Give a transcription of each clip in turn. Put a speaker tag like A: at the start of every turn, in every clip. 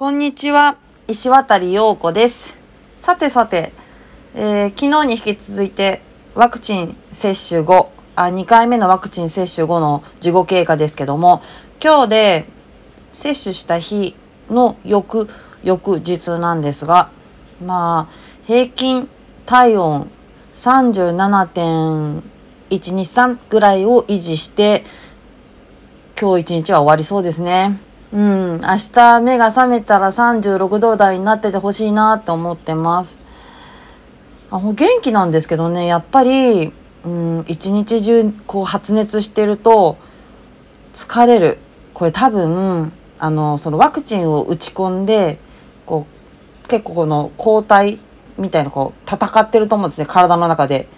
A: こんにちは、石渡陽子です。さてさて、えー昨日に引き続いてワクチン接種後、あ、2回目のワクチン接種後の事後経過ですけども、今日で接種した日の翌、翌日なんですが、まあ、平均体温37.123ぐらいを維持して、今日一日は終わりそうですね。うん、明日目が覚めたら36度台になっててほしいなって思ってます。あ元気なんですけどね、やっぱり、うん、一日中こう発熱してると疲れる。これ多分、あの、そのワクチンを打ち込んで、こう、結構この抗体みたいなこう戦ってると思うんですね、体の中で。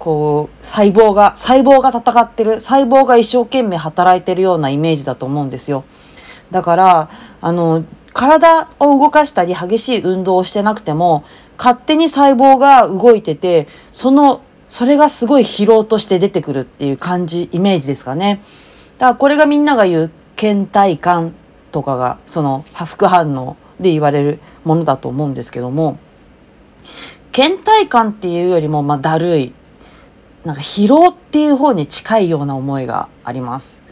A: こう細胞が細胞が戦ってる細胞が一生懸命働いてるようなイメージだと思うんですよだからあの体を動かしたり激しい運動をしてなくても勝手に細胞が動いててそのそれがすごい疲労として出てくるっていう感じイメージですかねだからこれがみんなが言う倦怠感とかがその副反応で言われるものだと思うんですけども倦怠感っていうよりもまあだるいなんか疲労っていう方に近いような思いがあります。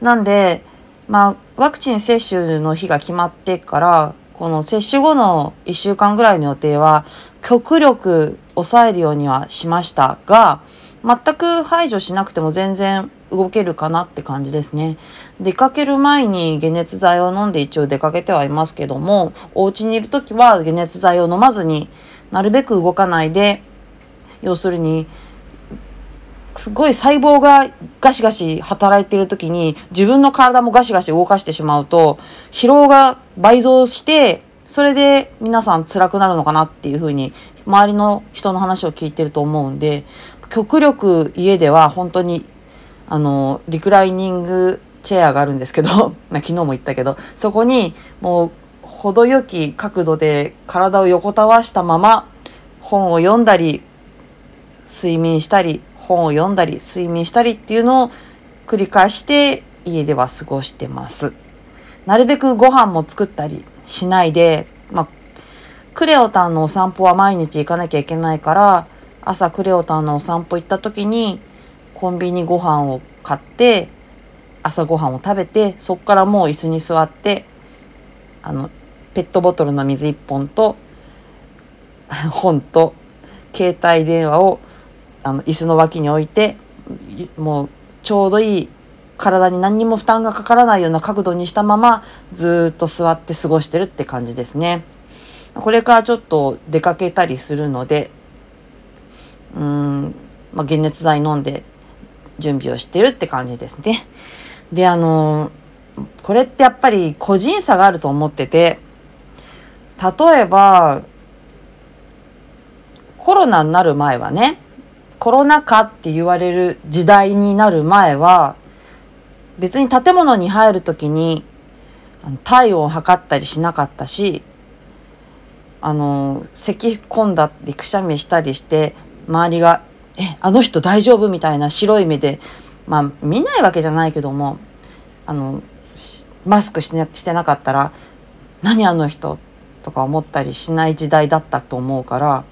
A: なんで、まあ、ワクチン接種の日が決まってから、この接種後の1週間ぐらいの予定は、極力抑えるようにはしましたが、全く排除しなくても全然動けるかなって感じですね。出かける前に解熱剤を飲んで一応出かけてはいますけども、お家にいる時は解熱剤を飲まずになるべく動かないで、要するにすごい細胞がガシガシ働いてる時に自分の体もガシガシ動かしてしまうと疲労が倍増してそれで皆さん辛くなるのかなっていうふうに周りの人の話を聞いてると思うんで極力家では本当にあのリクライニングチェアがあるんですけど 昨日も言ったけどそこにもう程よき角度で体を横たわしたまま本を読んだり睡眠したり本を読んだり睡眠したりっていうのを繰り返して家では過ごしてます。なるべくご飯も作ったりしないで、まあ、クレオタンのお散歩は毎日行かなきゃいけないから朝クレオタンのお散歩行った時にコンビニご飯を買って朝ご飯を食べてそっからもう椅子に座ってあのペットボトルの水1本と本と携帯電話をあの椅子の脇に置いてもうちょうどいい体に何にも負担がかからないような角度にしたままずっと座って過ごしてるって感じですね。これからちょっと出かけたりするのでうん、まあ、解熱剤飲んで準備をしてるって感じですね。であのこれってやっぱり個人差があると思ってて例えばコロナになる前はねコロナ禍って言われる時代になる前は別に建物に入る時に体温を測ったりしなかったしあの咳込んだってくしゃみしたりして周りが「えあの人大丈夫?」みたいな白い目でまあ見ないわけじゃないけどもあのマスクし,、ね、してなかったら「何あの人?」とか思ったりしない時代だったと思うから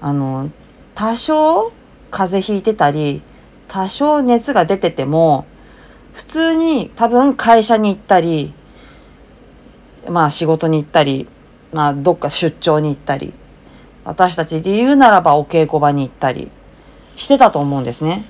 A: あの多少風邪ひいてたり多少熱が出てても普通に多分会社に行ったりまあ仕事に行ったりまあどっか出張に行ったり私たちで言うならばお稽古場に行ったりしてたと思うんですね。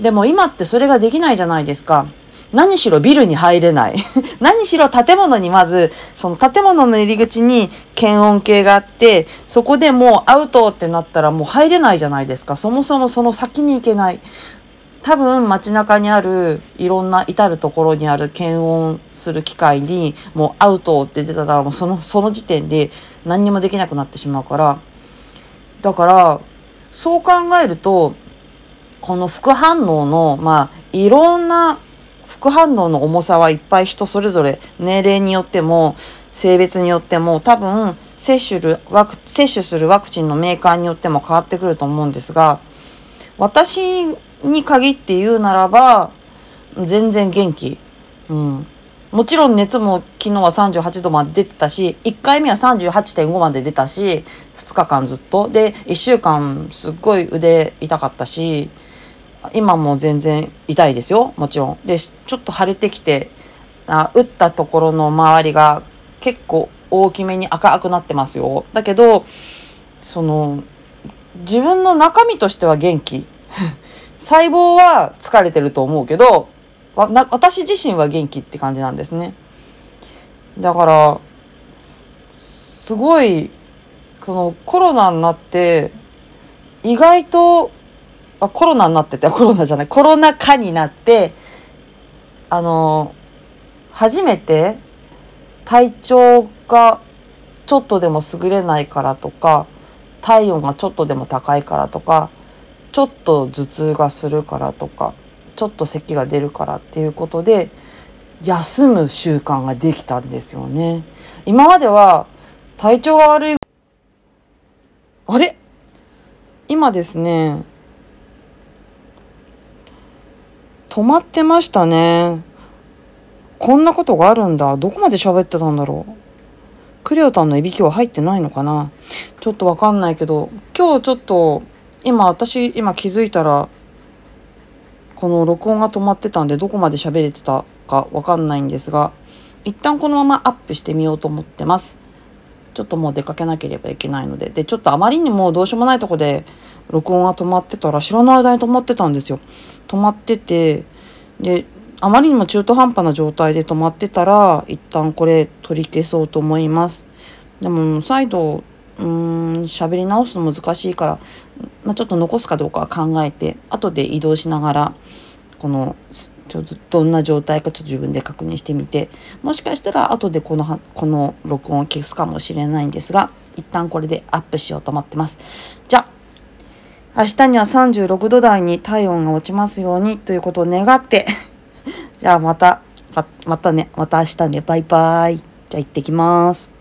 A: でも今ってそれができないじゃないですか。何しろビルに入れない。何しろ建物にまず、その建物の入り口に検温計があって、そこでもうアウトってなったらもう入れないじゃないですか。そもそもその先に行けない。多分街中にあるいろんな至るところにある検温する機械にもうアウトって出たらもうそのその時点で何にもできなくなってしまうからだからそう考えるとこの副反応のまあいろんな副反応の重さはいっぱい人それぞれ年齢によっても性別によっても多分接種るワク接種するワクチンのメーカーによっても変わってくると思うんですが私に限って言うならば全然元気、うん、もちろん熱も昨日は38度まで出てたし、1回目は38.5まで出たし、2日間ずっと。で、1週間すっごい腕痛かったし、今も全然痛いですよ、もちろん。で、ちょっと腫れてきて、あ打ったところの周りが結構大きめに赤くなってますよ。だけど、その、自分の中身としては元気。細胞は疲れてると思うけど、私自身は元気って感じなんですね。だから、すごい、このコロナになって、意外と、あ、コロナになってて、コロナじゃない、コロナ禍になって、あの、初めて体調がちょっとでも優れないからとか、体温がちょっとでも高いからとか、ちょっと頭痛がするからとか、ちょっと咳が出るからっていうことで休む習慣ができたんですよね。今までは体調が悪いあれ？今ですね止まってましたね。こんなことがあるんだ。どこまで喋ってたんだろう。クレオタンのいびきは入ってないのかなちょっとわかんないけど、今日ちょっと、今私、今気づいたら、この録音が止まってたんでどこまで喋れてたかわかんないんですが一旦このままアップしてみようと思ってますちょっともう出かけなければいけないのででちょっとあまりにもどうしようもないとこで録音が止まってたら知らない間に止まってたんですよ。止まっててであまりにも中途半端な状態で止まってたら一旦これ取り消そうと思います。でも再度うーん喋り直すの難しいから、まあ、ちょっと残すかどうかは考えて後で移動しながらこのちょっとどんな状態かちょっと自分で確認してみてもしかしたら後でこのこの録音を消すかもしれないんですが一旦これでアップしようと思ってます。じゃあ明日には36度台に体温が落ちますようにということを願って。じゃあまたまたね。また明日ね。バイバイ。じゃあ行ってきます。